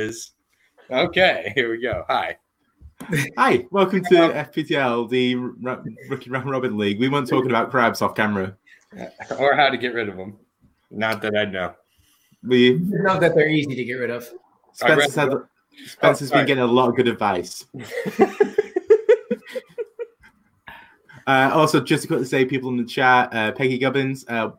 is. Okay, here we go. Hi. Hi, welcome to FPTL, the R- Rookie Round Robin League. We weren't talking about crabs off camera. Or how to get rid of them. Not that I know. We Not that they're easy to get rid of. Spencer's read- had Spencer's sorry. been getting a lot of good advice. uh, also, just to quickly say, people in the chat, uh, Peggy Gubbins, uh,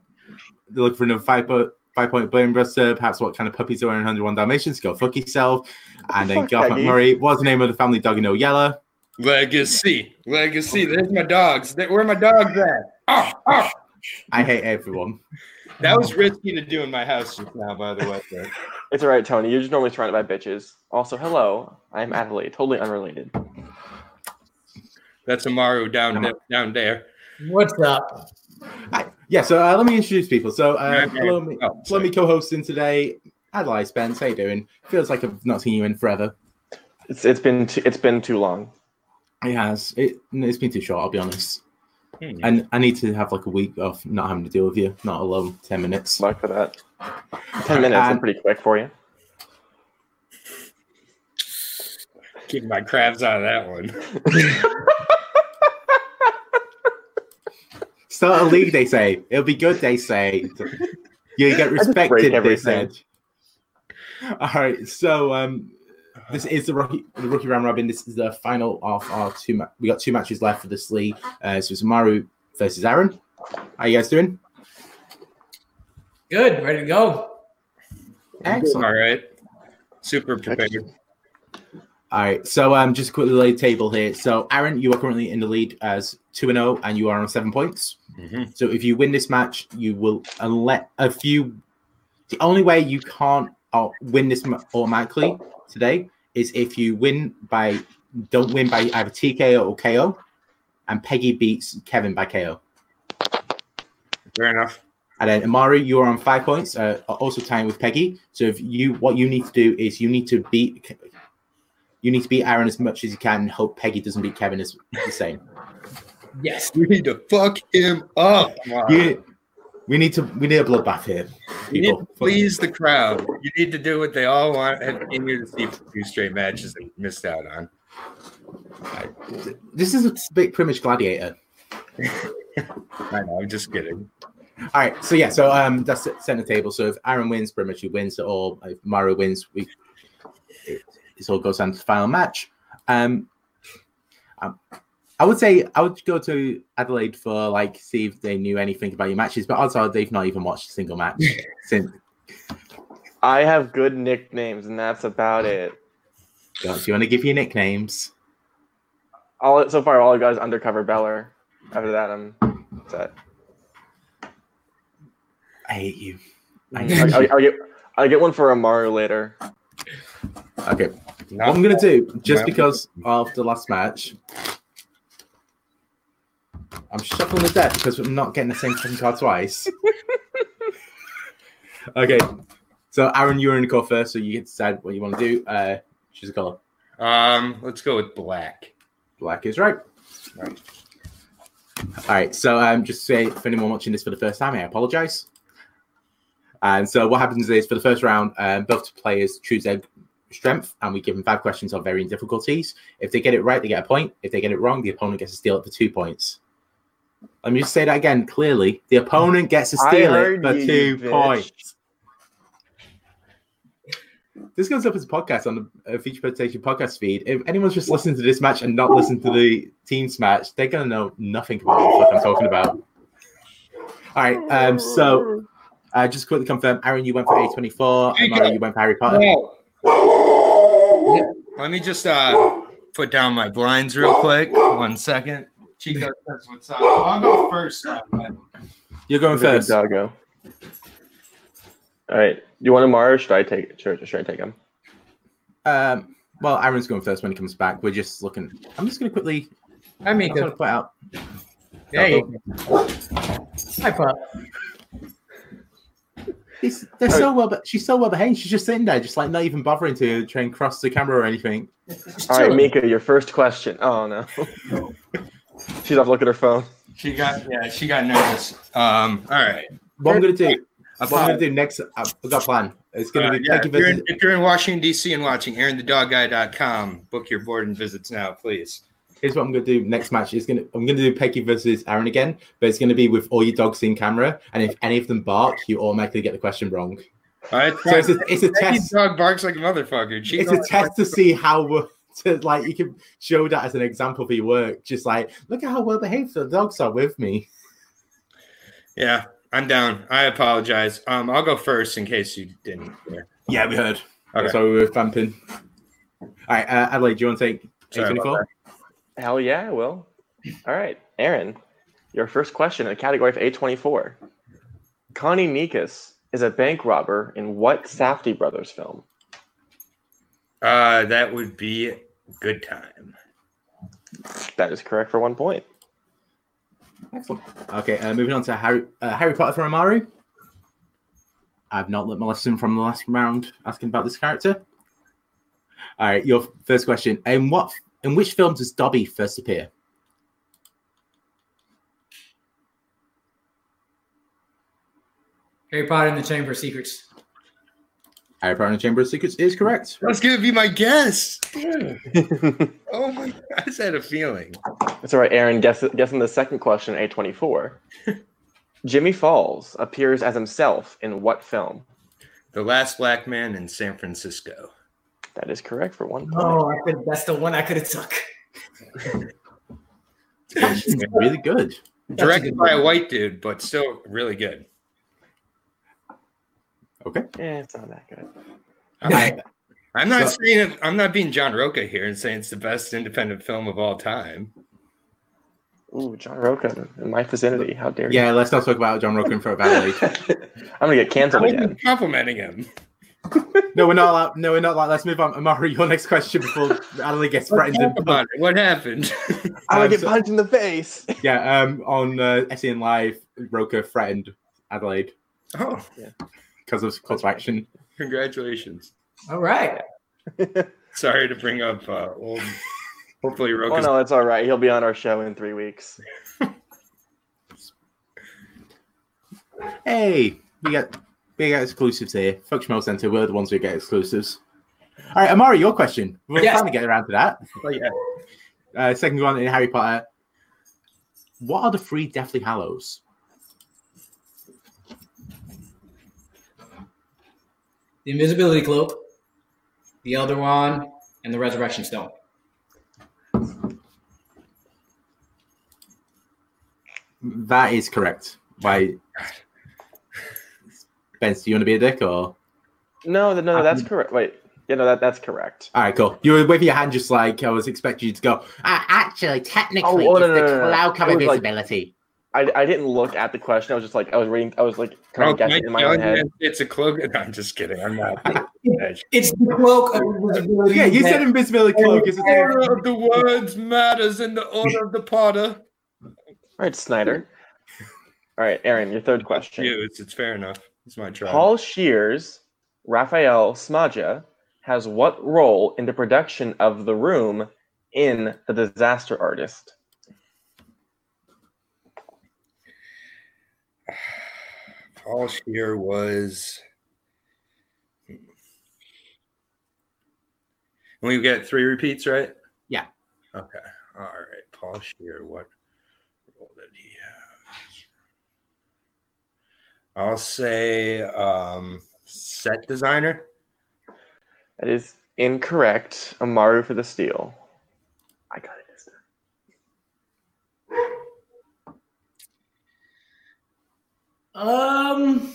they're looking for another five point five point brain buster. Perhaps what kind of puppies are wearing 101 Dalmatians? Go fuck yourself. And then Fuck Garth Peggy. McMurray. What's the name of the family dog in Yella? Legacy. Legacy. Oh. There's my dogs. Where are my dogs at? Oh, oh. I hate everyone. That was risky to do in my house just now, by the way. It's all right, Tony. You're just normally surrounded by bitches. Also, hello. I'm Adelaide. Totally unrelated. That's Amaru down there, down there. What's up? Hi. Yeah, so uh, let me introduce people. So, uh, Okay. hello, me, Oh, hello, sorry. me co-hosting today. Adelaide Spence, how you doing? Feels like I've not seen you in forever. It's it's been too, it's been too long. It has. It, it's been too short, I'll be honest. Hmm. And I need to have like a week of not having to deal with you, not alone. Ten minutes. Luck for that. Ten minutes. And- I'm pretty quick for you. Keep my crabs out of that one. Start a league, they say. It'll be good, they say. You get respected, they said. All right, so um, this is the rookie, the rookie round robin. This is the final of our two. Ma- we got two matches left for this league. Uh, so it's Maru versus Aaron. How you guys doing? Good. Ready to go. Excellent. All right. Super prepared. All right, so um, just quickly lay the table here. So Aaron, you are currently in the lead as two and zero, and you are on seven points. Mhm. So if you win this match, you will unless a few. the only way you can't uh, win this automatically today is if you win by don't win by either TKO or KO, and Peggy beats Kevin by KO. Fair enough. And then Amari, you are on five points, uh, also tying with Peggy. So if you what you need to do is you need to beat you need to beat Aaron as much as you can and hope Peggy doesn't beat Kevin as the same. Yes. we need to fuck him up. You, we need to we need a bloodbath here. You need to please the crowd. You need to do what they all want and came here to see for two straight matches and missed out on. This is a bit pretty much gladiator. I know, I'm just kidding. All right, so yeah, so um, that's it, center table. So if Aaron wins, pretty much he wins, or if Mario wins, we it, it all goes down to the final match. Um, um, I would say I would go to Adelaide for like see if they knew anything about your matches, but odds are they've not even watched a single match since. I have good nicknames, and that's about it. Do you want to give your nicknames? All so far, all I got is undercover Beller. After that, I'm set. I hate you. I I, hate I, you. I'll get I'll get one for Amaru later. Okay, Not what I'm gonna do, just because of the last match, I'm shuffling the deck because I'm not getting the same fucking card twice. okay, so Aaron, you're in the call first, so you get to decide what you want to do. Uh, choose a color. Um, let's go with black. Black is right. Right. All right, so um, just say for anyone watching this for the first time, I apologize. And so what happens is for the first round, um, both players choose their strength, and we give them five questions of varying difficulties. If they get it right, they get a point. If they get it wrong, the opponent gets to steal it for two points. Let me just say that again clearly. The opponent gets to steal it for you, two bitch. points. This goes up as a podcast on the uh, Feature Presentation podcast feed. If anyone's just listening to this match and not listening to the teams match, they're gonna know nothing about what the fuck I'm talking about. All right, um, so uh, just quickly confirm, Aaron, you went for A24, There you you went for Harry Potter. Let me just uh put down my blinds real quick. One second. Chico says what's up. I'll go first. uh, You're going Look at first. Doggo. All right. Do You want Amaru? Or should I take? Should, should I take him? Um, well, Aaron's going first when he comes back. We're just looking. I'm just going to quickly. I mean, I'm going to put out. there you go. Hi, pup. It's, they're so well, but she's so well behaved. She's just sitting there, just like not even bothering to try and cross the camera or anything. All right, Mika, your first question. Oh no. She's off. Look at her phone. She got yeah, she got nervous. Um, all right. What I'm going to do, I'm gonna do next, I've got a plan. It's gonna Uh, be yeah, if, you're in, if you're in Washington D.C. and watching, AaronTheDogGuy.com. Book your board and visits now, please. Here's what I'm gonna do next match. Is gonna I'm gonna do Peggy versus Aaron again, but it's gonna be with all your dogs in camera, and if any of them bark, you automatically get the question wrong. All right, So it's a, it's a Peggy's test. dog barks like a motherfucker. She It's a test to see how well- to like you can show that as an example for your work. Just like look at how well behaved the dogs are with me. Yeah, I'm down. I apologize. Um, I'll go first in case you didn't. hear. Yeah, we heard. Okay. So we were vamping. All right, uh, Adelaide, do you want to take Sorry about A24? Hell yeah, I will. All right, Aaron, your first question in the category of A24. Connie Nikas is a bank robber in what Safdie brothers film? Uh, that would be good time. That is correct for one point. Excellent. Okay, uh, moving on to Harry uh, Harry Potter for Amaru. I've not learnt my lesson from the last round asking about this character. All right, your first question: In what, in which film does Dobby first appear? Harry Potter and the Chamber of Secrets. Harry Potter and the Chamber of Secrets is correct. That's gonna be my guess. oh my! I just had a feeling. That's all right, Aaron. Guess, guessing the second question, A24. Jimmie Fails appears as himself in what film? The last black man in San Francisco. That is correct for one point. Oh, I could, that's the one I could have took. really good. Directed by a white dude, but still really good. Okay. Yeah, it's not that good. I, I'm not So- saying it, I'm not being John Rocha here and saying it's the best independent film of all time. Ooh, John Rocha in my vicinity. How dare you? yeah, let's not talk about John Rock for a of Adelaide. I'm gonna get I canceled again. complimenting him. no, we're not. Allowed, no, we're not. Like, let's move on. Amaru, your next question before Adelaide gets Let's threatened. talk about it. What happened? I'm gonna Um, get so- punched in the face. Yeah, um, on uh, SEN Live, Rocha threatened Adelaide oh, because of call to action. congratulations. All right. Sorry to bring up uh, old. Hopefully, oh no, it's all right. He'll be on our show in three weeks. Hey, we got we got exclusives here. Fuck Schmo Center, we're the ones who get exclusives. All right, Amari, your question. We're Yes. trying to get around to that. Oh, yeah. Uh, second one in Harry Potter. What are the three Deathly Hallows? The invisibility cloak, the Elder Wand, and the Resurrection Stone. That is correct. Why? Spence, do you want to be a dick or? No, no, no, that's correct. Wait, yeah, no, that that's correct. All right, cool. You were waving your hand just like I was expecting you to go. Uh, actually, technically, Oh, oh, no, it's no, the no, no. cloud cover It like- visibility. I, I didn't look at the question. I was just like I was reading. I was like kind Oh, of guessing in my own head. It's a cloak. No, I'm just kidding. I'm not. It's the cloak of invisibility. Yeah, you said invisibility cloak. Is The order of the words matters in the order of the potter. All right, Snyder. All right, Aaron, your third question. You, it's, it's fair enough. It's my try. Paul Scheer's, Raphael Smadja, has what role in the production of The Room in The Disaster Artist? Paul Scheer was. We get three repeats, right? Yeah. Okay. All right. Paul Scheer, what role did he have? I'll say um, set designer. That is incorrect. Amaru for the steal. I got it this time. Um,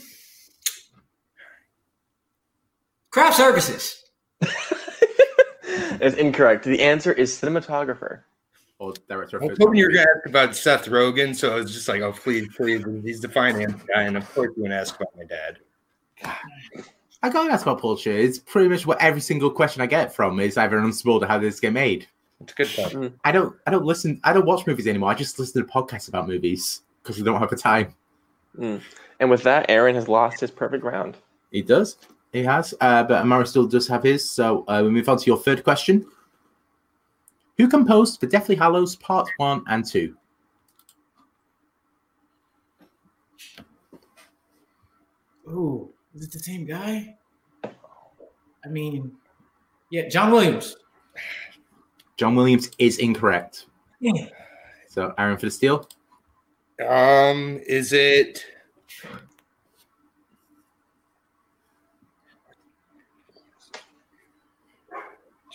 craft services. That's incorrect. The answer is cinematographer. Or that of I was photo- hoping you were going to ask about Seth Rogen, so I was just like, oh, please, please. He's the finance guy, and of course, you're going to ask about my dad. I can't ask about Paul Scheer. It's pretty much what every single question I get from is either an Unspooled or how did this get made. It's a good point. I don't I don't listen I don't watch movies anymore. I just listen to podcasts about movies because we don't have the time. And with that, Aaron has lost his perfect round. He does. He has. Uh, but Amara still does have his. So uh, we move on to your third question. Who composed the Deathly Hallows Part 1 and 2? Ooh, is it the same guy? I mean, yeah, John Williams. John Williams is incorrect. Yeah. So Aaron for the steal. Um, is it?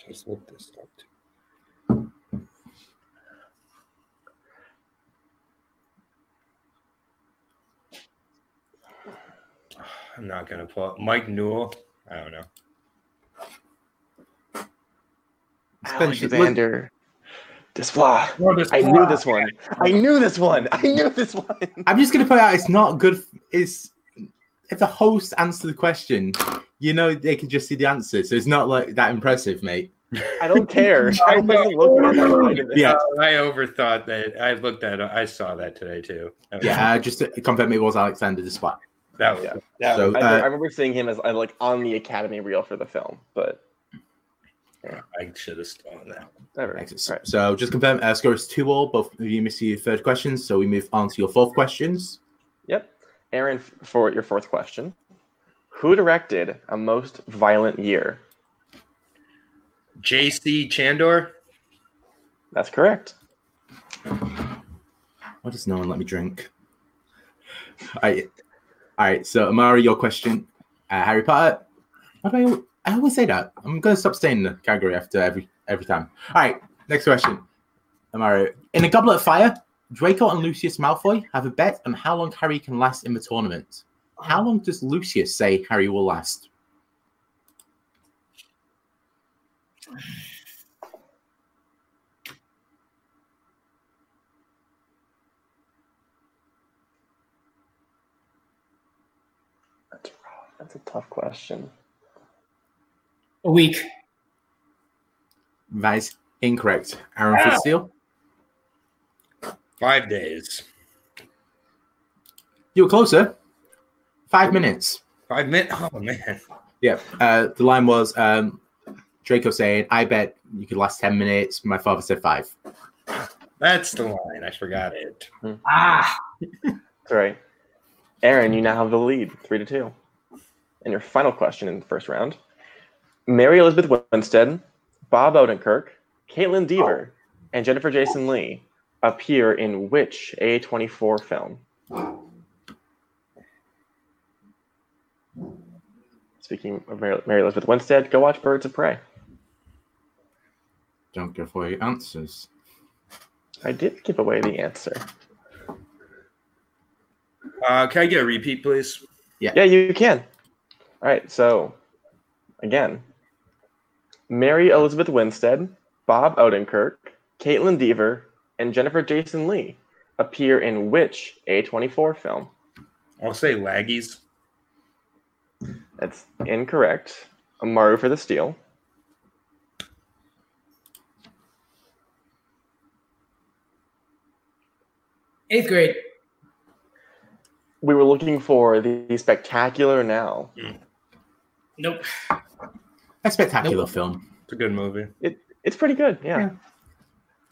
Just look this up. I'm not gonna pull up Mike Newell. I don't know. Spencer, look- Alexander I knew this one. I knew this one. I knew this one. I'm just going to point out it's not good. It's if the host answers the question, you know they can just see the answer, so it's not like that impressive, mate. I don't care. I wasn't that. Yeah. I overthought that. I looked at. I saw that today too. That Yeah, uh, just to confirm it was Alexander Desplat. that was. Yeah. That So- was I, Uh, I remember seeing him as uh, like on the Academy reel for the film, but I should have stolen that. whatever. Excellent. All right. So just confirm uh, score is two all. Both of you missed your third questions, so we move on to your fourth questions. Yep. Aaron, for your fourth question, who directed A Most Violent Year? J.C. Chandor. That's correct. Why does no one let me drink? All right, all right. So Amari, your question, uh, Harry Potter. Why do I? I always say that. I'm going to stop saying the category after every every time. All right, next question, Amari. In a Goblet of Fire, Draco and Lucius Malfoy have a bet on how long Harry can last in the tournament. How long does Lucius say Harry will last? That's a tough question. A week. That is incorrect. Aaron Fitzsteele. Five days. You were closer. Five minutes. Five minutes. Oh man. Yeah. Uh, the line was um, Draco saying, I bet you could last 10 minutes. My father said five. That's the line. I forgot it. Ah, That's all right. Aaron, you now have the lead, three to two. And your final question in the first round: Mary Elizabeth Winstead, Bob Odenkirk, Kaitlyn Dever, and Jennifer Jason Lee appear in which A24 film? Speaking of Mary, Mary Elizabeth Winstead, go watch Birds of Prey. Don't give away answers. I did give away the answer. Uh, can I get a repeat, please? Yeah. Yeah, you can. All right, so again, Mary Elizabeth Winstead, Bob Odenkirk, Kaitlyn Dever, and Jennifer Jason Lee appear in which A24 film? I'll say laggies. That's incorrect. Amaru for the steal. eighth grade. We were looking for the spectacular now. Nope. A spectacular film. It's a good movie. It, It's pretty good, yeah.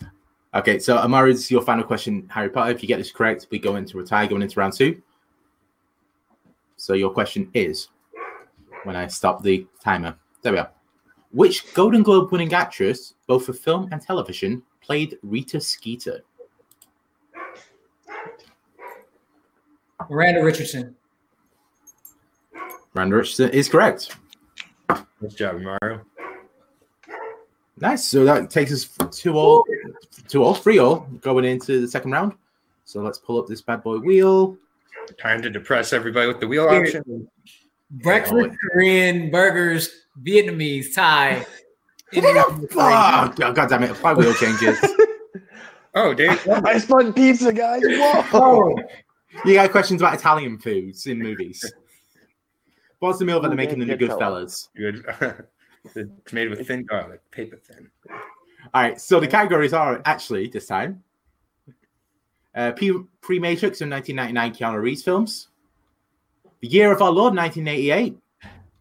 Yeah. Okay, so Amari, this is your final question, Harry Potter. If you get this correct, we go into a tie going into round two. So your question is when I stop the timer. There we are. Which Golden Globe winning actress, both for film and television, played Rita Skeeter? Miranda Richardson. Miranda Richardson is correct. Nice job, Mario. Nice. So that takes us two all, two all, three all going into the second round. So let's pull up this bad boy wheel. Time to depress everybody with the wheel Here. option. Breakfast, oh, Korean, burgers, Vietnamese, Thai. Indian, Oh, God, God damn it! Apply wheel changes. Oh, dude. I spun pizza, guys. Whoa! Oh, You got questions about Italian foods in movies. What's the meal that they're making in the good Goodfellas? Good. it's made with thin garlic, paper thin. All right, so the categories are actually this time uh, pre Matrix and 1999 Keanu Reeves films, The Year of Our Lord 1988.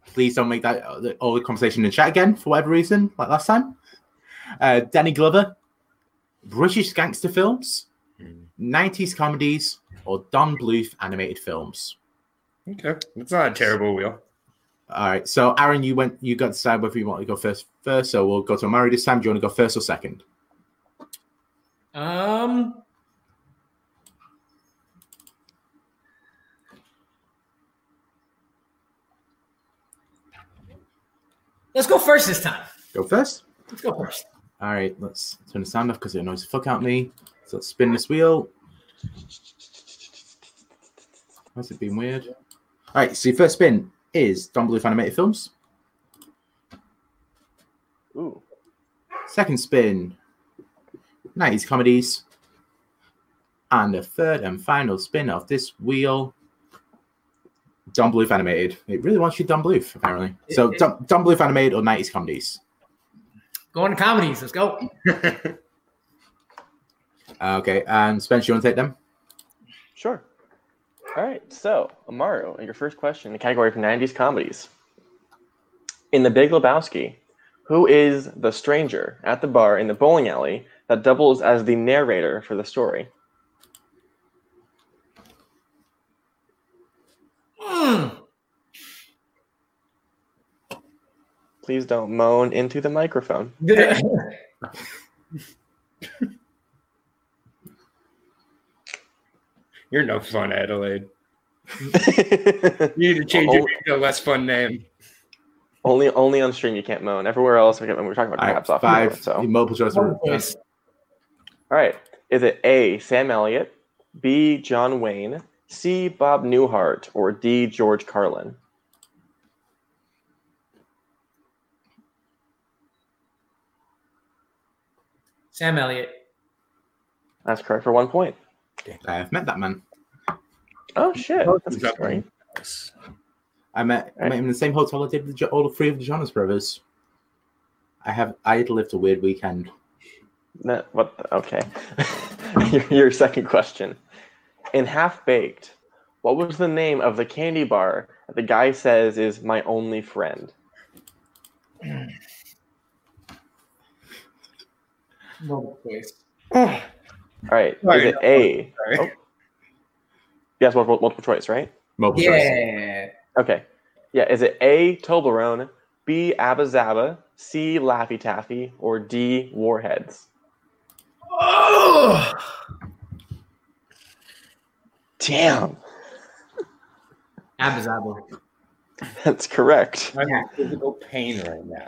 Please don't make that uh, the- all the conversation in chat again for whatever reason, like last time. Uh, Danny Glover, British gangster films, Mm. 90s comedies, or Don Bluth animated films. Okay, it's not a terrible wheel. All right. So Aaron, you went. You got to decide whether you want to go first. First, so we'll go to Amari this time. Do you want to go first or second? Um. Let's go first this time. Go first. Let's go first. All right. Let's turn the sound off because it annoys the fuck out of me. So let's spin this wheel. Why's it being weird? All right. So your first spin is Don Bluth animated films. Ooh. Second spin, 90s comedies. And the third and final spin of this wheel, Don Bluth animated. It really wants you Don Bluth, apparently. So It- Don, Don Bluth animated or 90s comedies. Going to comedies. Let's go. Uh, okay, and Spence, you want to take them? Sure. All right. So, Amaru, your first question, the category of 90s comedies. In The Big Lebowski, who is the stranger at the bar in the bowling alley that doubles as the narrator for the story? Mm. Please don't moan into the microphone. You're no fun, Adelaide. You need to change your name to a less fun name. only, only on stream you can't moan. Everywhere else, we can- we're talking about All right, caps off. five. it, So, Multiple choice. Multiple choice. all right. Is it A. Sam Elliott, B. John Wayne, C. Bob Newhart, or D. George Carlin? Sam Elliott. That's correct for one point. I've met that man. Oh shit! Oh, that's a good story. I met, I met him in the same hotel I did with Jo- all three of the Jonas brothers. I have I had lived a weird weekend. No, what? The, okay. your, your second question. In Half Baked, what was the name of the candy bar that the guy says is my only friend? Multiple choice. All right. Sorry, is it no, A? Oh. Yes, multiple, multiple choice, right? Multiple choice. Okay. Yeah. Is it A. Toblerone, B. Abba Zaba, C. Laffy Taffy, or D. Warheads? Oh. Damn. Abba Zaba. That's correct. I'm in physical pain right now.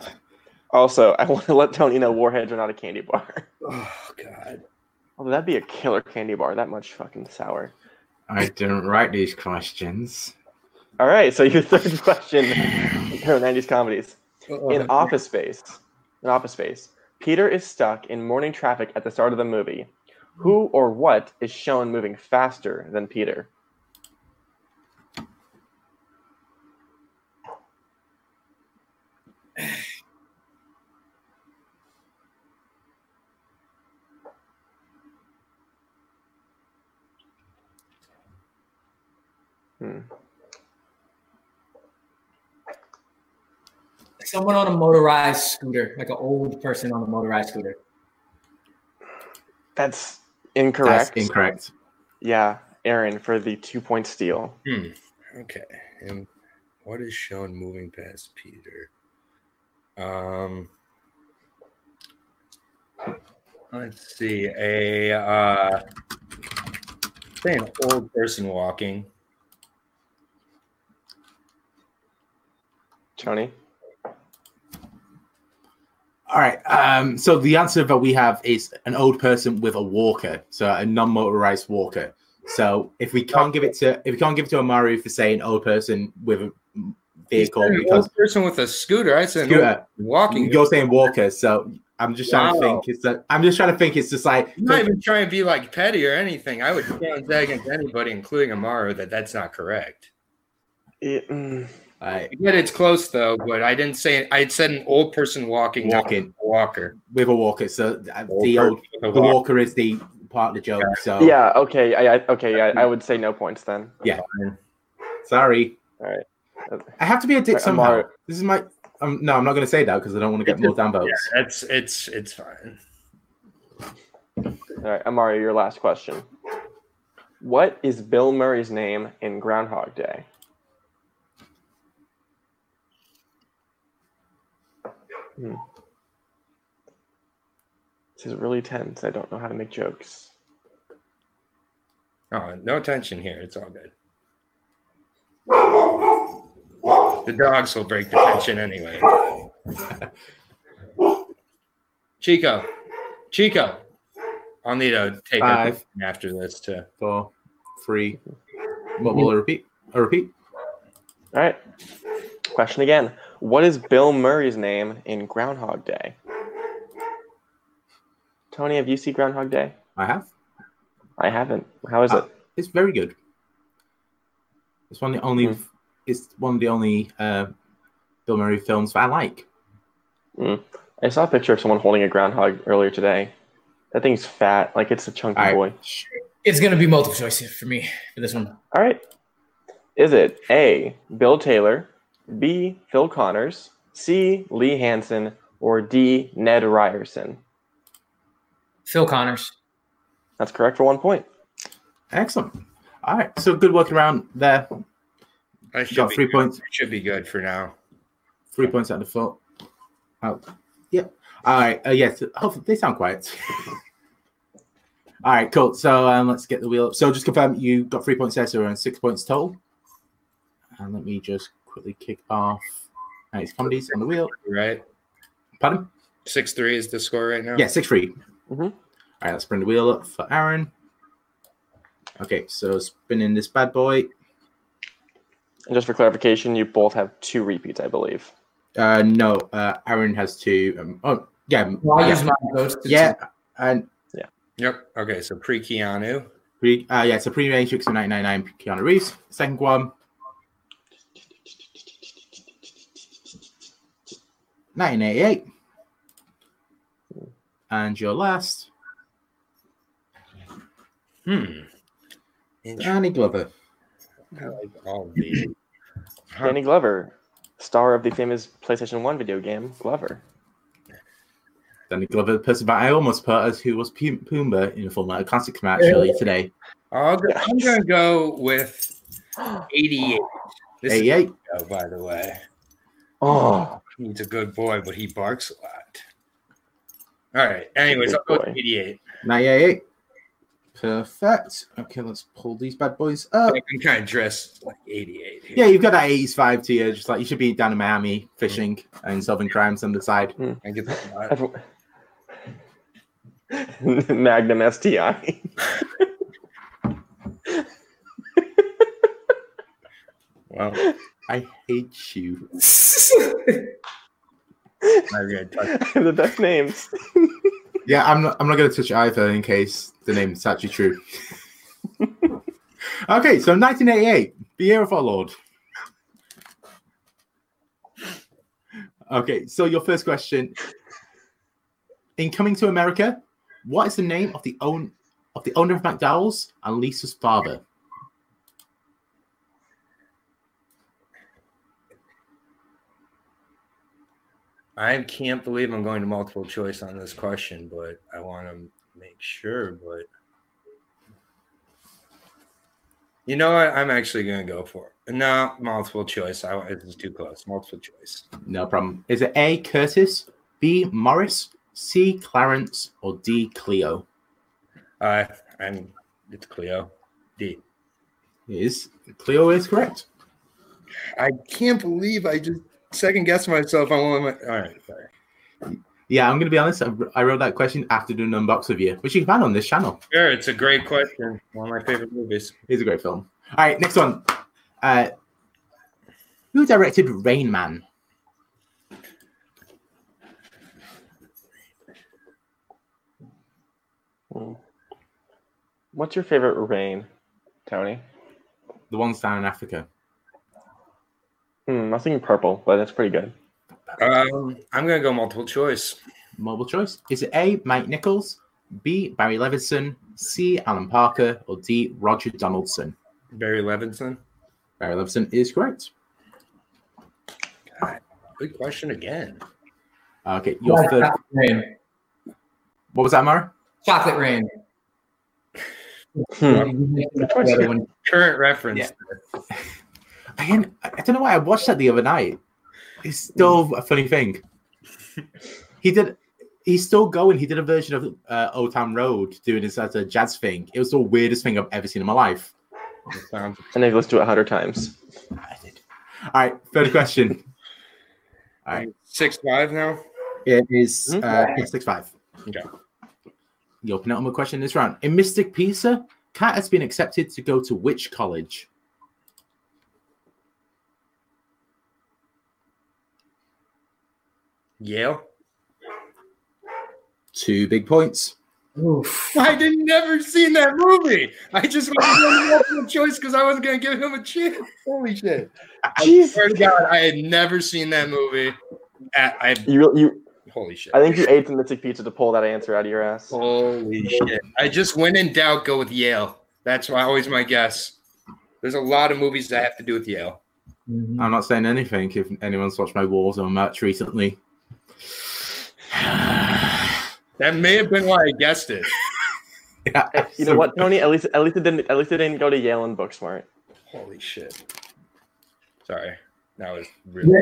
Also, I want to let Tony know Warheads are not a candy bar. Oh God. Although that'd be a killer candy bar. That much fucking sour. I didn't write these questions. All right, so your third question for 90s comedies. In Oh, Office Space, in Office Space, Peter is stuck in morning traffic at the start of the movie. Who or what is shown moving faster than Peter? Hmm. Someone on a motorized scooter, like an old person on a motorized scooter. That's incorrect. That's incorrect. Yeah, Aaron for the two point steal. Hmm. Okay. And what is shown moving past Peter? Um. Let's see. A uh, say an old person walking. Tony? All right. Um, so the answer that we have is an old person with a walker, so a non-motorized walker. So if we can't give it to if we can't give it to Amaru for saying old person with a vehicle An because old person with a scooter. I said scooter, walking. you're saying walker. So I'm just trying to think. It's that I'm just trying to think. It's just like I'm not even trying to be like petty or anything. I would stand that against anybody, including Amaru, that that's not correct. It- mm, uh, I get it's close though, but I didn't say I'd said an old person walking, Walking. a walker. with a walker. So uh, Old the old person with a the walker. walker is the part of the joke. So yeah, okay. I, I okay, I, I would say no points then. Yeah, sorry. All right. I have to be a dick Right, somehow. Amaru. This is my. Um, no, I'm not going to say that because I don't want to get more down votes. Yeah, it's it's it's fine. All right, Amari, your last question. What is Bill Murray's name in Groundhog Day? Hmm. This is really tense. I don't know how to make jokes. Oh, no tension here. It's all good. The dogs will break the tension anyway. Chico, Chico, I'll need to take Five. a after this to. Four, three. What will I repeat? I repeat. All right. Question again. What is Bill Murray's name in Groundhog Day? Tony, have you seen Groundhog Day? I have. I haven't. How is Ah. it? It's very good. It's one of the only. Hmm. It's one of the only uh, Bill Murray films that I like. I saw a picture of someone holding a groundhog earlier today. That thing's fat. Like it's a chunky All right. boy. It's gonna be multiple choice for me for this one. All right. Is it A. Bill Taylor, B. Phil Connors, C. Lee Hansen, or D. Ned Ryerson? Phil Connors. That's correct for one point. Excellent. All right. So good work around there. I should Got three good. points. Should be good for now. Three points at the foot. Oh, yep. All right. Uh, yes. hopefully they sound quiet. All right. Cool. So um, let's get the wheel up. So just confirm you got three points there, so around six points total. And let me just quickly kick off. Nice comedies on the wheel. Right? Pardon? Six three is the score right now. Yeah, six free. Mhm. All right. Let's bring the wheel up for Aaron. Okay. So spinning this bad boy. And just for clarification, you both have two repeats, I believe. Uh, no. Uh, Aaron has two. Um, oh, yeah. Well, I yeah. use my votes. Yeah, and Yep. Okay. So pre Keanu. Pre, uh, yeah, so pre Matrix of 1999, Keanu Reeves. Second one, 1988. And your last, Hmm. Danny Glover. I like all of these. Huh. Danny Glover, star of the famous PlayStation 1 video game, Glover. Danny Glover, the person that I almost put as who was P- Pumbaa in a Full Metal Classic match earlier today. I'll go, I'm gonna go with 88. This is 88. Joe, by the way. Oh, He's a good boy, but he barks a lot. All right. Anyways, I'll go boy. with 88. 98. Perfect. Okay, let's pull these bad boys up. I'm kind of dressed like 88 here. Yeah, you've got that 80s vibe to you. Just like you should be down in Miami fishing and solving crimes on the side. Hmm. I get that. Everyone- Magnum STI. Well, I hate you. I gotta touch- the best names. Yeah, I'm not. I'm not going to touch either in case the name's actually true. okay, so 1988, the year of our Lord. Okay, so your first question: In coming to America, what is the name of the own of the owner of McDowell's and Lisa's father? I can't believe I'm going to multiple choice on this question, but I want to make sure. But you know what? I'm actually going to go for it. No, multiple choice. I, it's too close. Multiple choice. No problem. Is it A. Curtis, B. Morris, C. Clarence, or D. Cleo? Uh, I'm. It's Cleo. D. Is Cleo is correct. I can't believe I just second guess myself on one of my. All right, sorry. Yeah, I'm going to be honest. I, I wrote that question after doing an unbox review, which you can find on this channel. Sure, it's a great question. One of my favorite movies. It's a great film. All right, next one. Uh, who directed Rain Man? Hmm. What's your favorite rain, Tony? The ones down in Africa. Hmm, I was thinking purple, but that's pretty good. Um, I'm gonna go multiple choice. Multiple choice. Is it A. Mike Nichols, B. Barry Levinson, C. Alan Parker, or D. Roger Donaldson? Barry Levinson. Barry Levinson is correct. Good question again. Okay, your third. Chocolate rain. What was that, Mara? Chocolate rain. Hmm. The other one. Current reference. Yeah. I, I don't know why I watched that the other night. It's still a funny thing. He did. He's still going. He did a version of uh, Old Town Road, doing this as a jazz thing. It was the weirdest thing I've ever seen in my life. And I've listened to it a hundred times. I did. All right, third question. All right, six five now. it is Hmm? uh, yeah, six five. Okay. You open it up a question this round. In Mystic Pizza, Kat has been accepted to go to which college? Yale. Two big points. Oof. I didn't never seen that movie. I just wanted to choice because I wasn't gonna give him a chance. Holy shit! I swear to God, I had never seen that movie. I, I You, you, holy shit. I think you ate some Mystic Pizza to pull that answer out of your ass. Holy shit! I just when in doubt, go with Yale. That's why always my guess. There's a lot of movies that have to do with Yale. Mhm. I'm not saying anything if anyone's watched my Warzone match recently. That may have been why I guessed it. yeah, Hey, you know what, Tony? At least, at least it didn't. At least it didn't go to Yale and Booksmart. Holy shit! Sorry, that was really.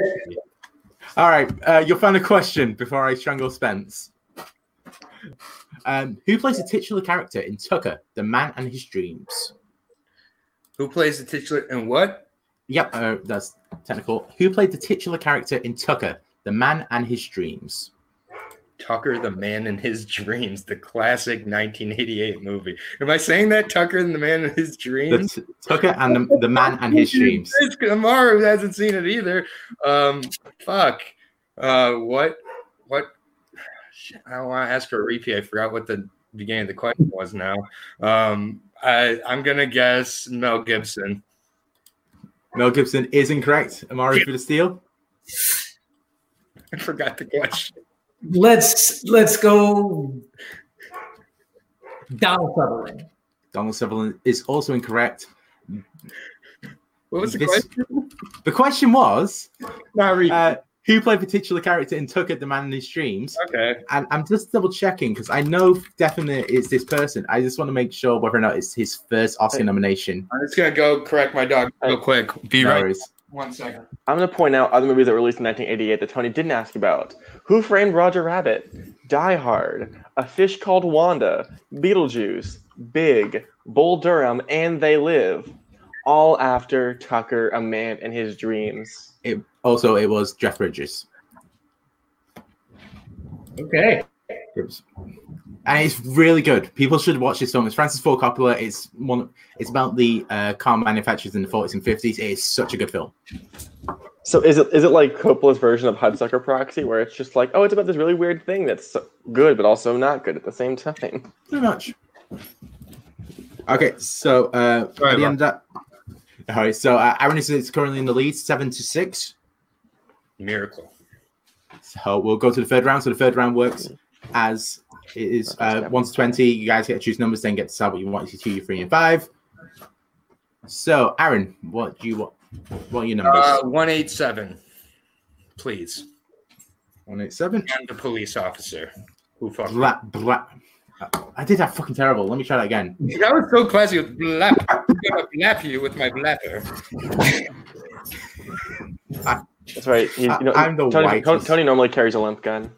All right, uh, your final question before I strangle Spence. Um, who plays the titular character in Tucker, the man and his dreams? Who plays the titular and what? Yep, uh, that's technical. Who played the titular character in Tucker, the man and his dreams? Tucker the Man in His Dreams, the classic 1988 movie. Am I saying that Tucker and the Man in His The Dreams? t- Tucker and the, the man and his dreams. Amaru hasn't seen it either. Um, fuck. Uh, what? What? I want to ask for a repeat. I forgot what the beginning of the question was. Now, um, I I'm gonna guess Mel Gibson. Mel Gibson is incorrect. Amari for the steal. I forgot the question. Let's let's go. Donald Sutherland. Donald Sutherland is also incorrect. What was the This- question? The question was Not uh, who played the titular character in Tucker, the man and his dreams? okay. And I'm just double checking because I know definitely it's this person. I just want to make sure whether or not it's his first Oscar Hey. nomination. I'm just gonna go correct my dog real quick. Be No right. worries. One second. I'm going to point out other movies that were released in 1988 that Tony didn't ask about. Who Framed Roger Rabbit? Die Hard, A Fish Called Wanda, Beetlejuice, Big, Bull Durham, and They Live. All after Tucker, A Man and His Dreams. It, also, it was Jeff Bridges. Okay. It was, and it's really good. People should watch this film. It's Francis Ford Coppola. It's one. It's about the uh, car manufacturers in the 40s and 50s. It is such a good film. So is it is it like Coppola's version of Hudsucker Proxy, where it's just like, oh, it's about this really weird thing that's so good but also not good at the same time? Pretty much. Okay, so uh, Sorry at the about end of that. All right, so uh, Aaron is is currently in the lead, seven to six. Miracle. So we'll go to the third round. So the third round works as it is uh, one to twenty. You guys get to choose numbers, then get to decide what you want. You two, you three, and five. So Aaron, what do you want? What are your numbers? Uh, one eight seven. Please. One eight seven. And the police officer. Who fucked? Bla, bla. I did that fucking terrible. Let me try that again. That was so classy with blap. I'm gonna blap you with my blapper. That's right. You, you know, I- I'm the Tony, whitest. Tony, Tony normally carries a limp gun.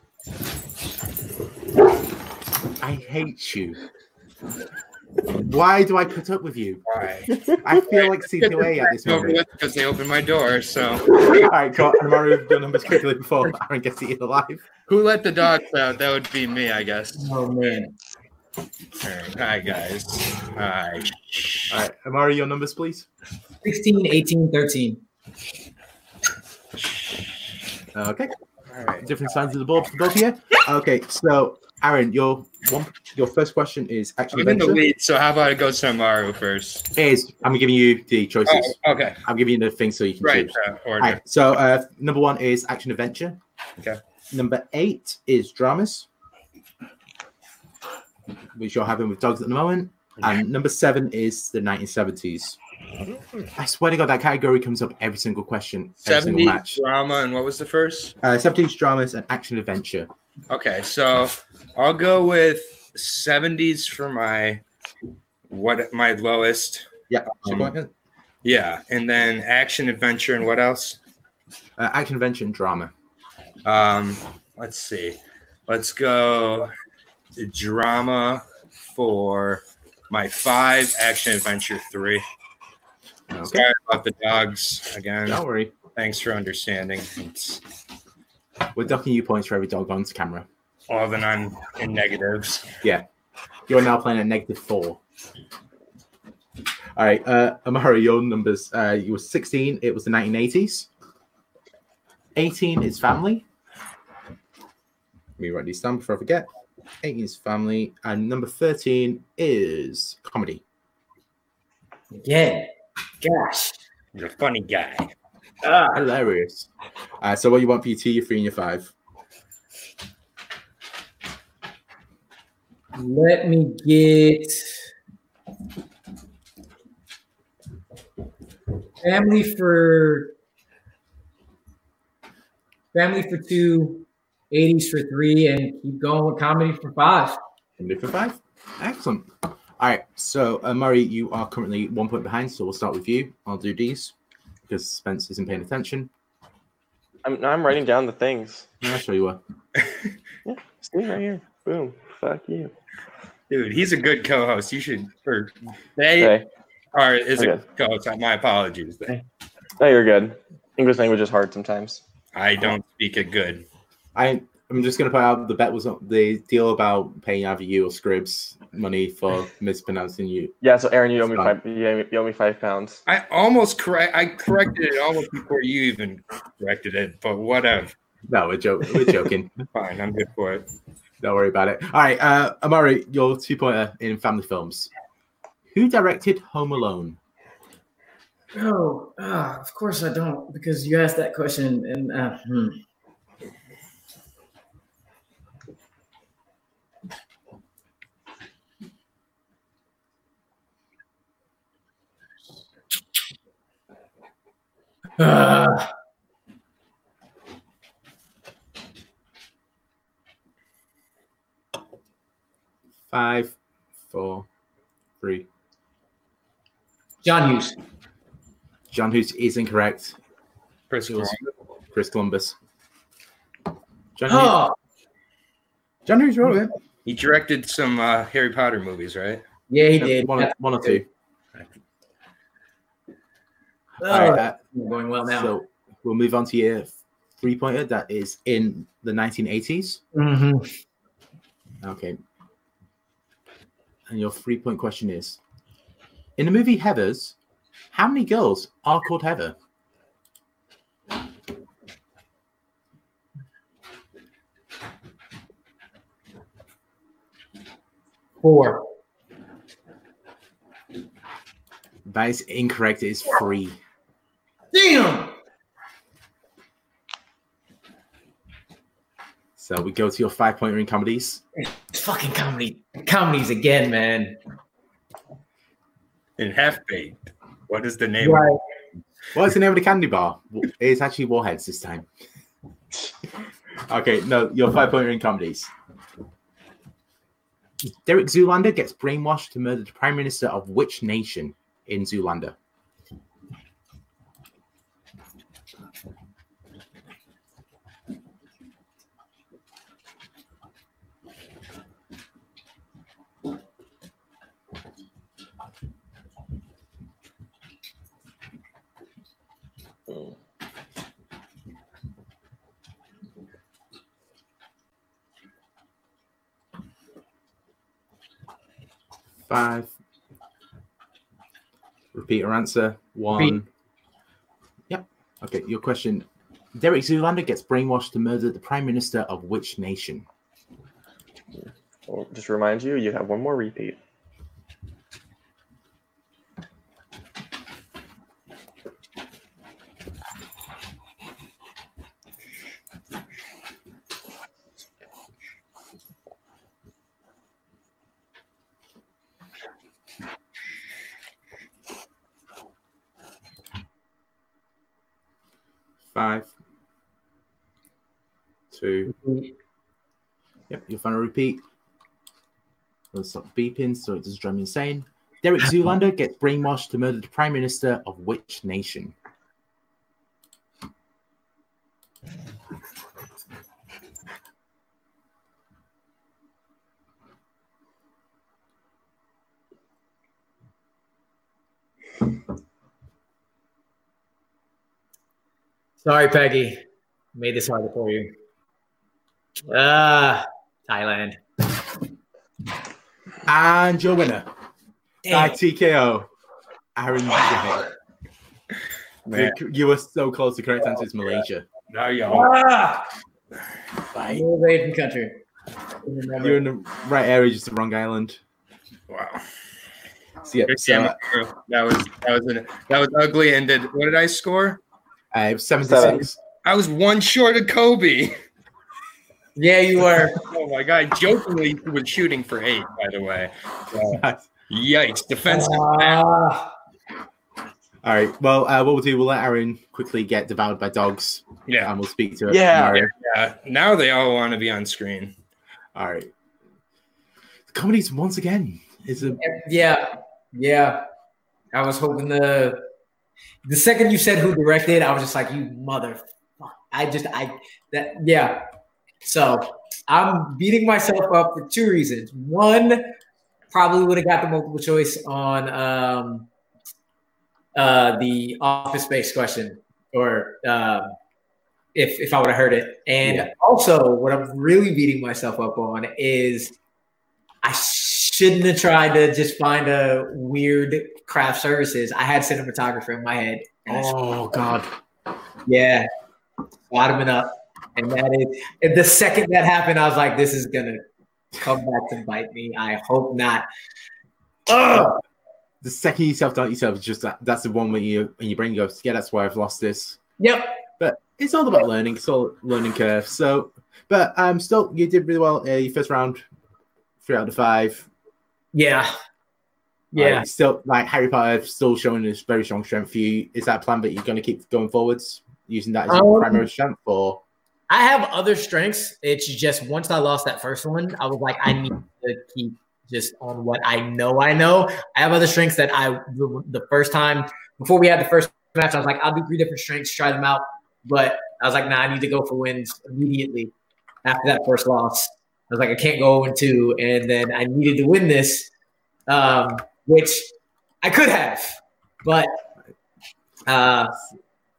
I hate you. Why do I put up with you? Why? I feel like C2A at this moment. Because they opened my door. So All right, go on. Mario, your numbers quickly before Aaron gets eaten alive. who let the dogs out? That would be me, I guess. Oh man. All right. Hi guys. Hi. All right, Amari, your numbers, please. 16, 18, 13. Okay, All right. different sides of the board for both of you. Okay, so Aaron, your one, your first question is actually I'm in the lead, so how about I go to Amaru first? is I'm giving you the choices. Oh, okay. I'm giving you the thing so you can Right. choose. Uh, order. right, so uh, number one is action adventure. Okay. Number eight is dramas, which you're having with dogs at the moment. And number seven is the 1970s. I swear to God, that category comes up every single question, every single 70s match. drama, and what was the first? Uh, 70s dramas and action adventure. Okay, so I'll go with 70s for my what my lowest. Yeah, Um, uh, Yeah, and then action adventure and what else? action adventure and drama. Um, let's see. Let's go drama for my five action adventure three. Okay. Sorry about the dogs again. Don't worry. Thanks for understanding. It's We're docking you points for every dog on camera. all that I'm in negatives. Yeah. You're now playing at negative four. All right, uh, Amaru, your numbers. Uh, you were 16. It was the 1980s. 18 is family. Let me write these down before I forget. 18 is family, and number 13 is comedy. Again. Gosh. You're a funny guy. Ah. Hilarious. Uh, so, what you want for your two, your three, and your five? Let me get family for family for two, 80s for three, and keep going with comedy for five. Comedy for five. Excellent. All right, so uh, Murray, you are currently one point behind, so we'll start with you. I'll do these because Spence isn't paying attention. I'm I'm writing down the things. I'll show you what. yeah, See right here. Boom. Fuck you. Dude, he's a good co-host. You should or they Okay. are is a Okay. good co-host. My apologies. No, you're good. English language is hard sometimes. I don't speak it good. I I'm just gonna put out the bet was the deal about paying either you or Scribs money for mispronouncing you. Yeah. So Aaron, you owe me five. You owe me, you owe me five pounds. I almost correct. I corrected it almost before you even corrected it, but whatever. No, we're joking. We're joking. Fine, I'm good for it. Don't worry about it. All right, uh, Amaru, your two pointer in family films. Who directed Home Alone? Oh, ah, of course I don't, because you asked that question, and uh, hmm. Five, four, three. John Hughes. John Hughes is incorrect. Chris It Columbus. Chris Columbus. John Hughes, Oh, John Hughes wrote it. He directed some uh, Harry Potter movies, right? yeah, he did. One, or- one or two. All right, uh, we're going well now. so we'll move on to your three pointer that is in the 1980s. Mhm. Okay. And your three point question is In the movie Heathers, how many girls are called Heather? Four. That is incorrect. It is three. Damn. So we go to your five pointer in comedies. It's fucking comedy. Comedies again, man. In Half Baked. What is the name? Right. What's the name of the candy bar? It's actually Warheads this time. Okay, no, your five pointer in comedies. Derek Zoolander gets brainwashed to murder the prime minister of which nation in Zoolander? Five. Repeat your answer. One. Repeat. Yep. Okay, your question. Derek Zoolander gets brainwashed to murder the prime minister of which nation? Well, just remind you, you have one more repeat. repeat. I'll stop beeping so it doesn't drive me insane. Derek Zoolander gets brainwashed to murder the Prime Minister of which nation? Sorry, Peggy. Made this harder for you. Ah. Uh... Thailand. And your winner by Damn. TKO, Aaron Jahid. Man, You were so close. The correct answer is Malaysia. now y'all. Ah, Right. you're away from country. Remember. You're in the right area, just the wrong island. Wow. So, yeah, so, game. That was that was an, that was ugly. And did what did I score? uh, it was 76. I was one short of Kobe. Yeah, you were. Oh my god! Jokingly was shooting for eight, by the way. So, yikes! Defensive. Ah, All right. Well, uh, what we'll do, we'll let Aaron quickly get devoured by dogs, Yeah. and we'll speak to Yeah. Mario. Yeah. Now they all want to be on screen. All right. The comedies once again is a yeah, yeah. I was hoping the the second you said who directed, I was just like, you mother. I just I that yeah. So I'm beating myself up for two reasons. One, probably would have got the multiple choice on um, uh, the office space question, or um, if if I would have heard it. And Yeah. also, what I'm really beating myself up on is I shouldn't have tried to just find a weird craft services. I had cinematographer in my head. Oh god. yeah, bottoming up. And that is, and the second that happened, I was like, this is going to come back to bite me. I hope not. Ugh. The second you self doubt yourself is just that that's the one where you when your brain goes, yeah, that's why I've lost this. Yep. But it's all about learning. It's all learning curve. So, but um, still, you did really well. Uh, your first round, three out of five. Yeah. Yeah. Like, still, like Harry Potter, still showing this very strong strength for you. Is that a plan that you're going to keep going forwards, using that as your Um, primary strength, or I have other strengths. It's just once I lost that first one, I was like, I need to keep just on what I know I know. I have other strengths that I the, first time before we had the first match, I was like, I'll do three different strengths, try them out. But I was like, nah, I need to go for wins immediately after that first loss. I was like, I can't go 0 2, and then I needed to win this, um, which I could have, but uh,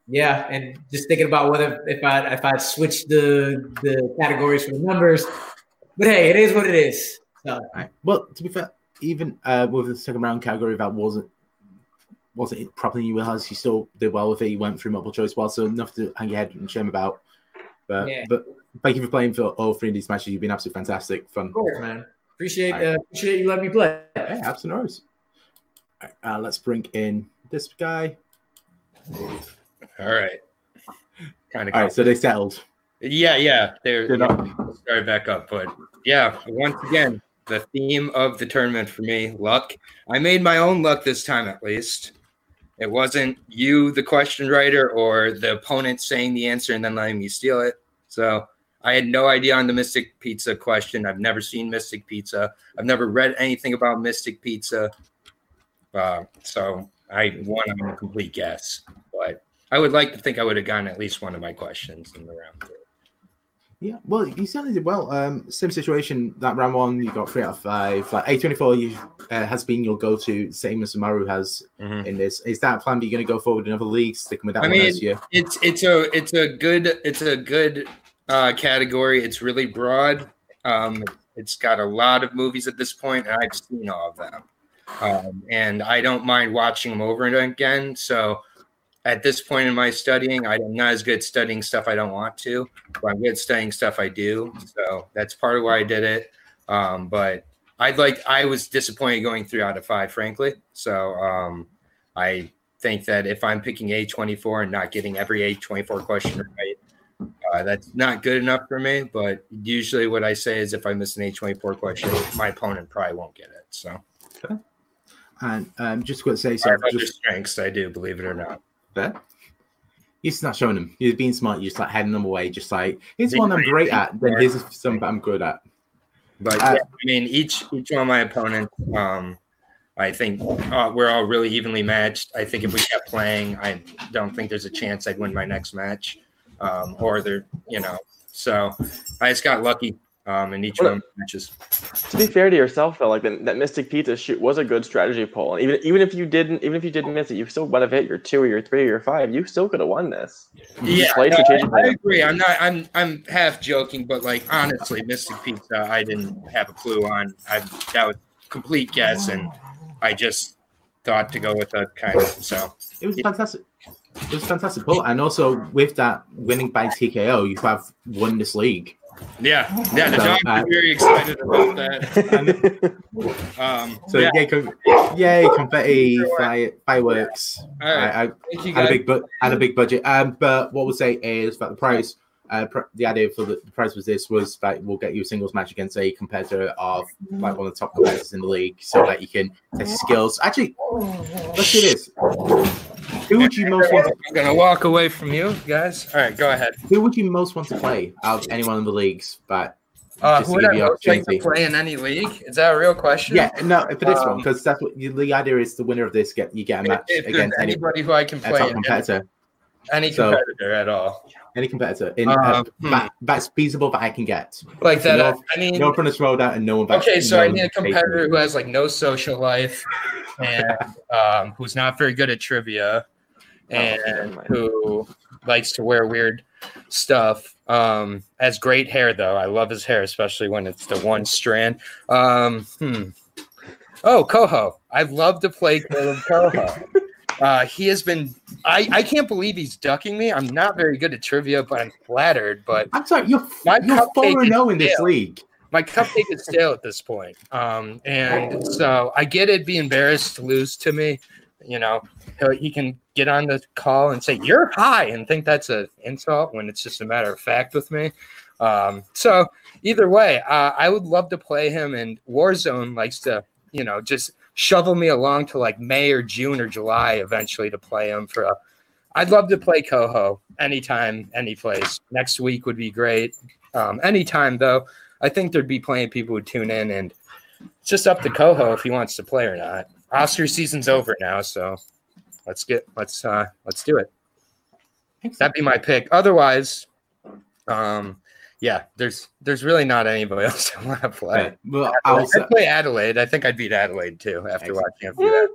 yeah, and just thinking about whether if I if I switch the the categories for the numbers, but hey, it is what it is. So Right. Well, to be fair, even uh, with the second round category, that wasn't wasn't it properly wheelhouse. You still did well with it. He went through multiple choice well, so nothing to hang your head and shame about. But Yeah. but thank you for playing for all three of these matches. You've been absolutely fantastic, fun. of course, man, appreciate uh, appreciate you letting me play. Yeah, absolutely. no worries. All right, uh, let's bring in this guy. All right. Kind of. All right, so they settled. Yeah, yeah. They're, They're not- started back up, but yeah. Once again, the theme of the tournament for me, luck. I made my own luck this time, at least. It wasn't you, the question writer, or the opponent saying the answer and then letting me steal it. So I had no idea on the Mystic Pizza question. I've never seen Mystic Pizza. I've never read anything about Mystic Pizza. Uh, so I won on a complete guess, but I would like to think I would have gotten at least one of my questions in the round. three. Yeah, well, you certainly did well. Um, same situation that round one, you got three out of five. Like A twenty four, you uh, has been your go to, same as Maru has Mhm. in this. Is that a plan? Are you going to go forward in other leagues, sticking with that I one mean, as you? It's it's a it's a good it's a good uh, category. It's really broad. Um, it's got a lot of movies at this point, and I've seen all of them. Um, and I don't mind watching them over and again. So at this point in my studying, I'm not as good studying stuff I don't want to, but I'm good at studying stuff I do. So that's part of why I did it. Um, but I'd like I was disappointed going three out of five, frankly. So um, I think that if I'm picking A24 and not getting every A24 question right, uh, that's not good enough for me. But usually, what I say is if I miss an A24 question, my opponent probably won't get it. So, And um, just got to say, I so have other just strengths, I do, believe it or not. There. You're just not showing them. You're being smart. You're just like heading them away. Just like here's one I'm great. at. Then here's some I'm good at. But Uh, yeah, I mean, each each one of my opponents, um, I think uh, we're all really evenly matched. I think if we kept playing, I don't think there's a chance I'd win my next match, um, or there, you know. So I just got lucky um, in each Well, one of the matches. To be fair to yourself, though, like the, that Mystic Pizza shoot was a good strategy poll. And even even if you didn't, even if you didn't miss it, you still would have hit your two or your three or your five. You still could have won this. You Yeah, played no, I. I agree. I'm not. I'm. I'm half joking, but like honestly, Mystic Pizza, I didn't have a clue on. I that was complete guess, and I just thought to go with a kind of so. It was fantastic. It was fantastic pull, and also with that winning by TKO, you have won this league. Yeah, yeah. The So, dogs uh, very excited about that. Um, So yeah, yay, con- yay, confetti, fire, fireworks. all right. I, had a big bu- had a big budget. Um, but what we'll say is that the price, uh, pr- the idea for the, the price was this was that we'll get you a singles match against a competitor of like one of the top competitors in the league, so that you can test skills. Actually, let's do this. Who would you most want? To, I'm gonna walk away from you guys. All right, go ahead. who would you most want to play out of anyone in the leagues? But Uh, who would I you most like to play in any league? Is that a real question? yeah, no, for this one Um, because that's what you, the idea is. The winner of this get you get a match if there's against any anybody who I can a play top competitor. any So- competitor at all, Any competitor in Um, uh, hmm. that, that's feasible that I can get. like that. No- I mean, No from this road out and no one back. Okay, so no I need a competitor who has like no social life and um, who's not very good at trivia and never who likes to wear weird stuff. Um, has great hair though. I love his hair, especially when it's the one strand. Um, hmm. Oh, Coho. I'd love to play Caleb Coho. Uh, he has been. I, I can't believe he's ducking me. I'm not very good at trivia, but I'm flattered. But I'm sorry, you're My you're four zero in this league. my cupcake is stale at this point. Um, and so I get it. Be embarrassed to lose to me. You know, he can get on the call and say you're high and think that's an insult when it's just a matter of fact with me. Um, so either way, uh, I would love to play him. And Warzone likes to, you know, just shovel me along to like May or June or July eventually to play him for a. I'd love to play Coho anytime, any place. Next week would be great. Um, anytime though, I think there'd be plenty of people who tune in, and it's just up to Coho if he wants to play or not. Oscar season's over now, so let's get let's uh let's do it. That'd be my pick. Otherwise, um, yeah, there's there's really not anybody else I want to play. Right. Well, I'll, I'd play Adelaide. I think I'd beat Adelaide too after Excellent. watching a few. Adelaide.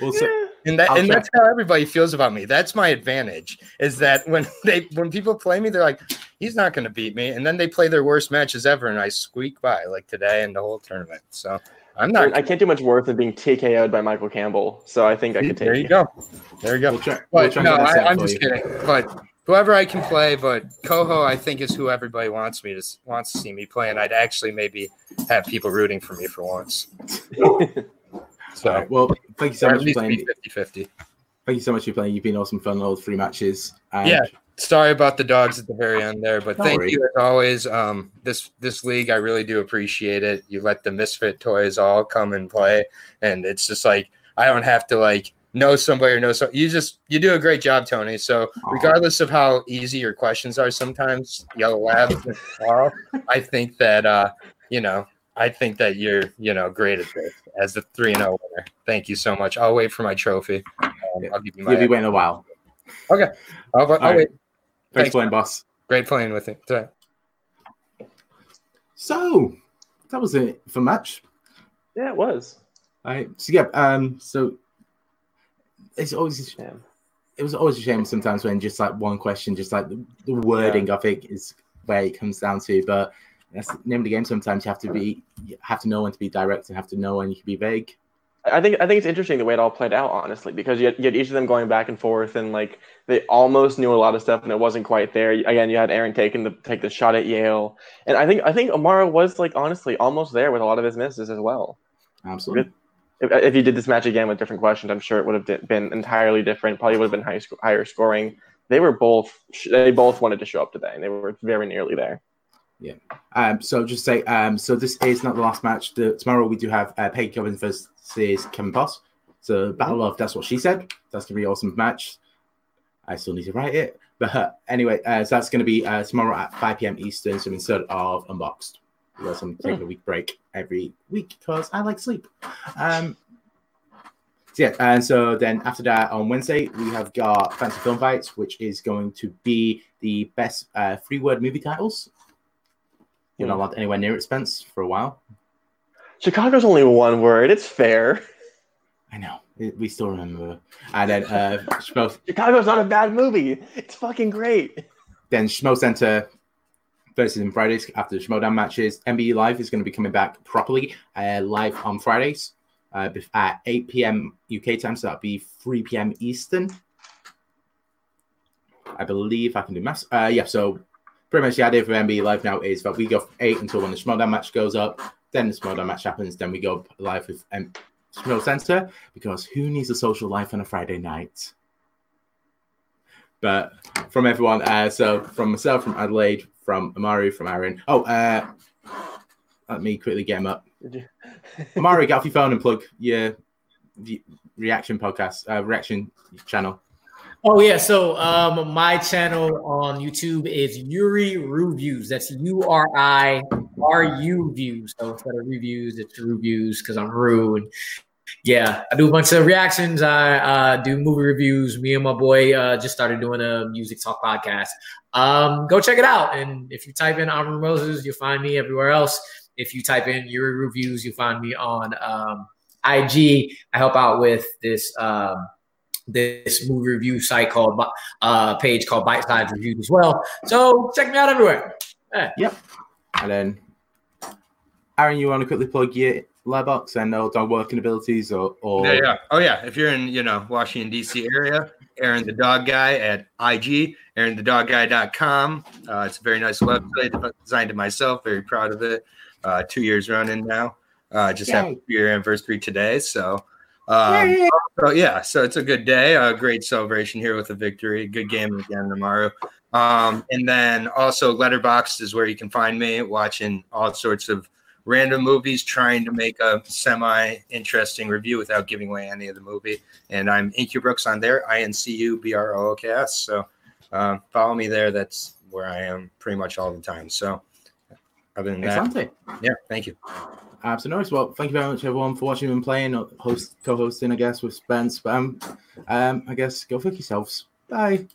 we'll say, And that I'll and try- that's how everybody feels about me. That's my advantage. Is that when they when people play me, they're like, he's not going to beat me, and then they play their worst matches ever, and I squeak by like today and the whole tournament. So I'm not. I can't do much worse than being TKO'd by Michael Campbell, so I think I could take there you go. There you go. we'll try, we'll But no, and get that I, set I'm just kidding. But whoever I can play, but Coho, I think is who everybody wants me to wants to see me play, and I'd actually maybe have people rooting for me for once. So All right, well, thank you so or much at for playing. be 50 50. Thank you so much for playing. You've been awesome fun all three matches. And Yeah. Sorry about the dogs at the very end there, but Don't thank worry. you as always. Um, this this league, I really do appreciate it. You let the misfit toys all come and play, and it's just like I don't have to like know somebody or know so. You just you do a great job, Tony. So regardless of how easy your questions are, sometimes Yellow Lab, Carl, I think that uh, you know, I think that you're you know great at this as the three and zero winner. Thank you so much. I'll wait for my trophy. Um, I'll give you my. You'll be waiting a while. I'll, I'll right. wait. Thanks, Thanks, for playing, boss. Great playing with it today. So that was it for match. yeah, it was. All right. So yeah. Um. So it's always Yeah. it was always a shame sometimes when just like one question, just like the, the wording think is where it comes down to. But that's the name of the game. Sometimes you have to be, you have to know when to be direct and have to know when you can be vague. I think I think it's interesting the way it all played out, honestly, because you had, you had each of them going back and forth, and like they almost knew a lot of stuff, and it wasn't quite there. Again, you had Aaron taking the take the shot at Yale, and I think I think Amaru was like honestly almost there with a lot of his misses as well. Absolutely. If, if you did this match again with different questions, I'm sure it would have been entirely different. Probably would have been high sc- higher scoring. They were both they both wanted to show up today, and they were very nearly there. Yeah. Um, so just say, um, so this is not the last match. The, tomorrow we do have uh, Peggy Cobbins versus Kevin Boss. So battle of that's what she said. That's gonna be an awesome match. I still need to write it, but uh, anyway, uh, so that's gonna be uh, tomorrow at 5 p.m. Eastern. So instead of unboxed, because I'm taking a week break every week because I like sleep. Um, so yeah, and so then after that on Wednesday we have got Fancy Film Fights, which is going to be the best uh, three word movie titles. You're not allowed anywhere near it, Spence, for a while. Chicago's only one word. It's fair. I know. We still remember. I then uh, Schmo, Chicago's not a bad movie. It's fucking great. then Schmo Center Thursdays and Fridays after the Schmoedown matches. MBE Live is going to be coming back properly uh, live on Fridays uh, at 8 p.m. UK time. So that'll be 3 p.m. Eastern. I believe I can do maths. Uh, yeah, so pretty much the idea for MBE Live now is that we go from 8 until when the Schmoedown match goes up. Then the Schmoedown match happens. Then we go live with um, Schmo Center because who needs a social life on a Friday night? But from everyone, uh, so from myself, from Adelaide, from Amaru, from Aaron. Oh, uh, let me quickly get him up. Amaru, get off your phone and plug your reaction podcast, uh, reaction channel. Oh yeah, so um, my channel on YouTube is Yuri Reviews. That's U R I R U views. So instead of reviews, it's reviews because I'm rude. Yeah, I do a bunch of reactions. I uh, do movie reviews. Me and my boy uh, just started doing a music talk podcast. Um, go check it out. And if you type in Amaru Moses, you'll find me everywhere else. If you type in Yuri Reviews, you'll find me on um, IG. I help out with this. Um, this movie review site called uh page called Bite Size Reviews as well. So check me out everywhere. Yep, and then, Aaron, you want to quickly plug your Letterboxd and no dog working abilities or, or Yeah, yeah. Oh, yeah. If you're in, you know, Washington, D.C. area, Aaron the Dog Guy at IG, aaronthedogguy.com. Uh, it's a very nice website designed to myself. Very proud of it. Uh, two years running now. Uh, just Yay. had your anniversary today. So, um, so, yeah, so it's a good day. A great celebration here with a victory. Good game again tomorrow. Um, and then also Letterboxd is where you can find me watching all sorts of random movies, trying to make a semi interesting review without giving away any of the movie. And I'm Incubrooks on there, I N C U B R O O K S. So um, follow me there. That's where I am pretty much all the time. So other than that, Excellent. yeah, thank you. Absolutely. Well, thank you very much, everyone, for watching and playing, host, co-hosting, I guess, with Spence. But um, I guess go fuck yourselves. Bye.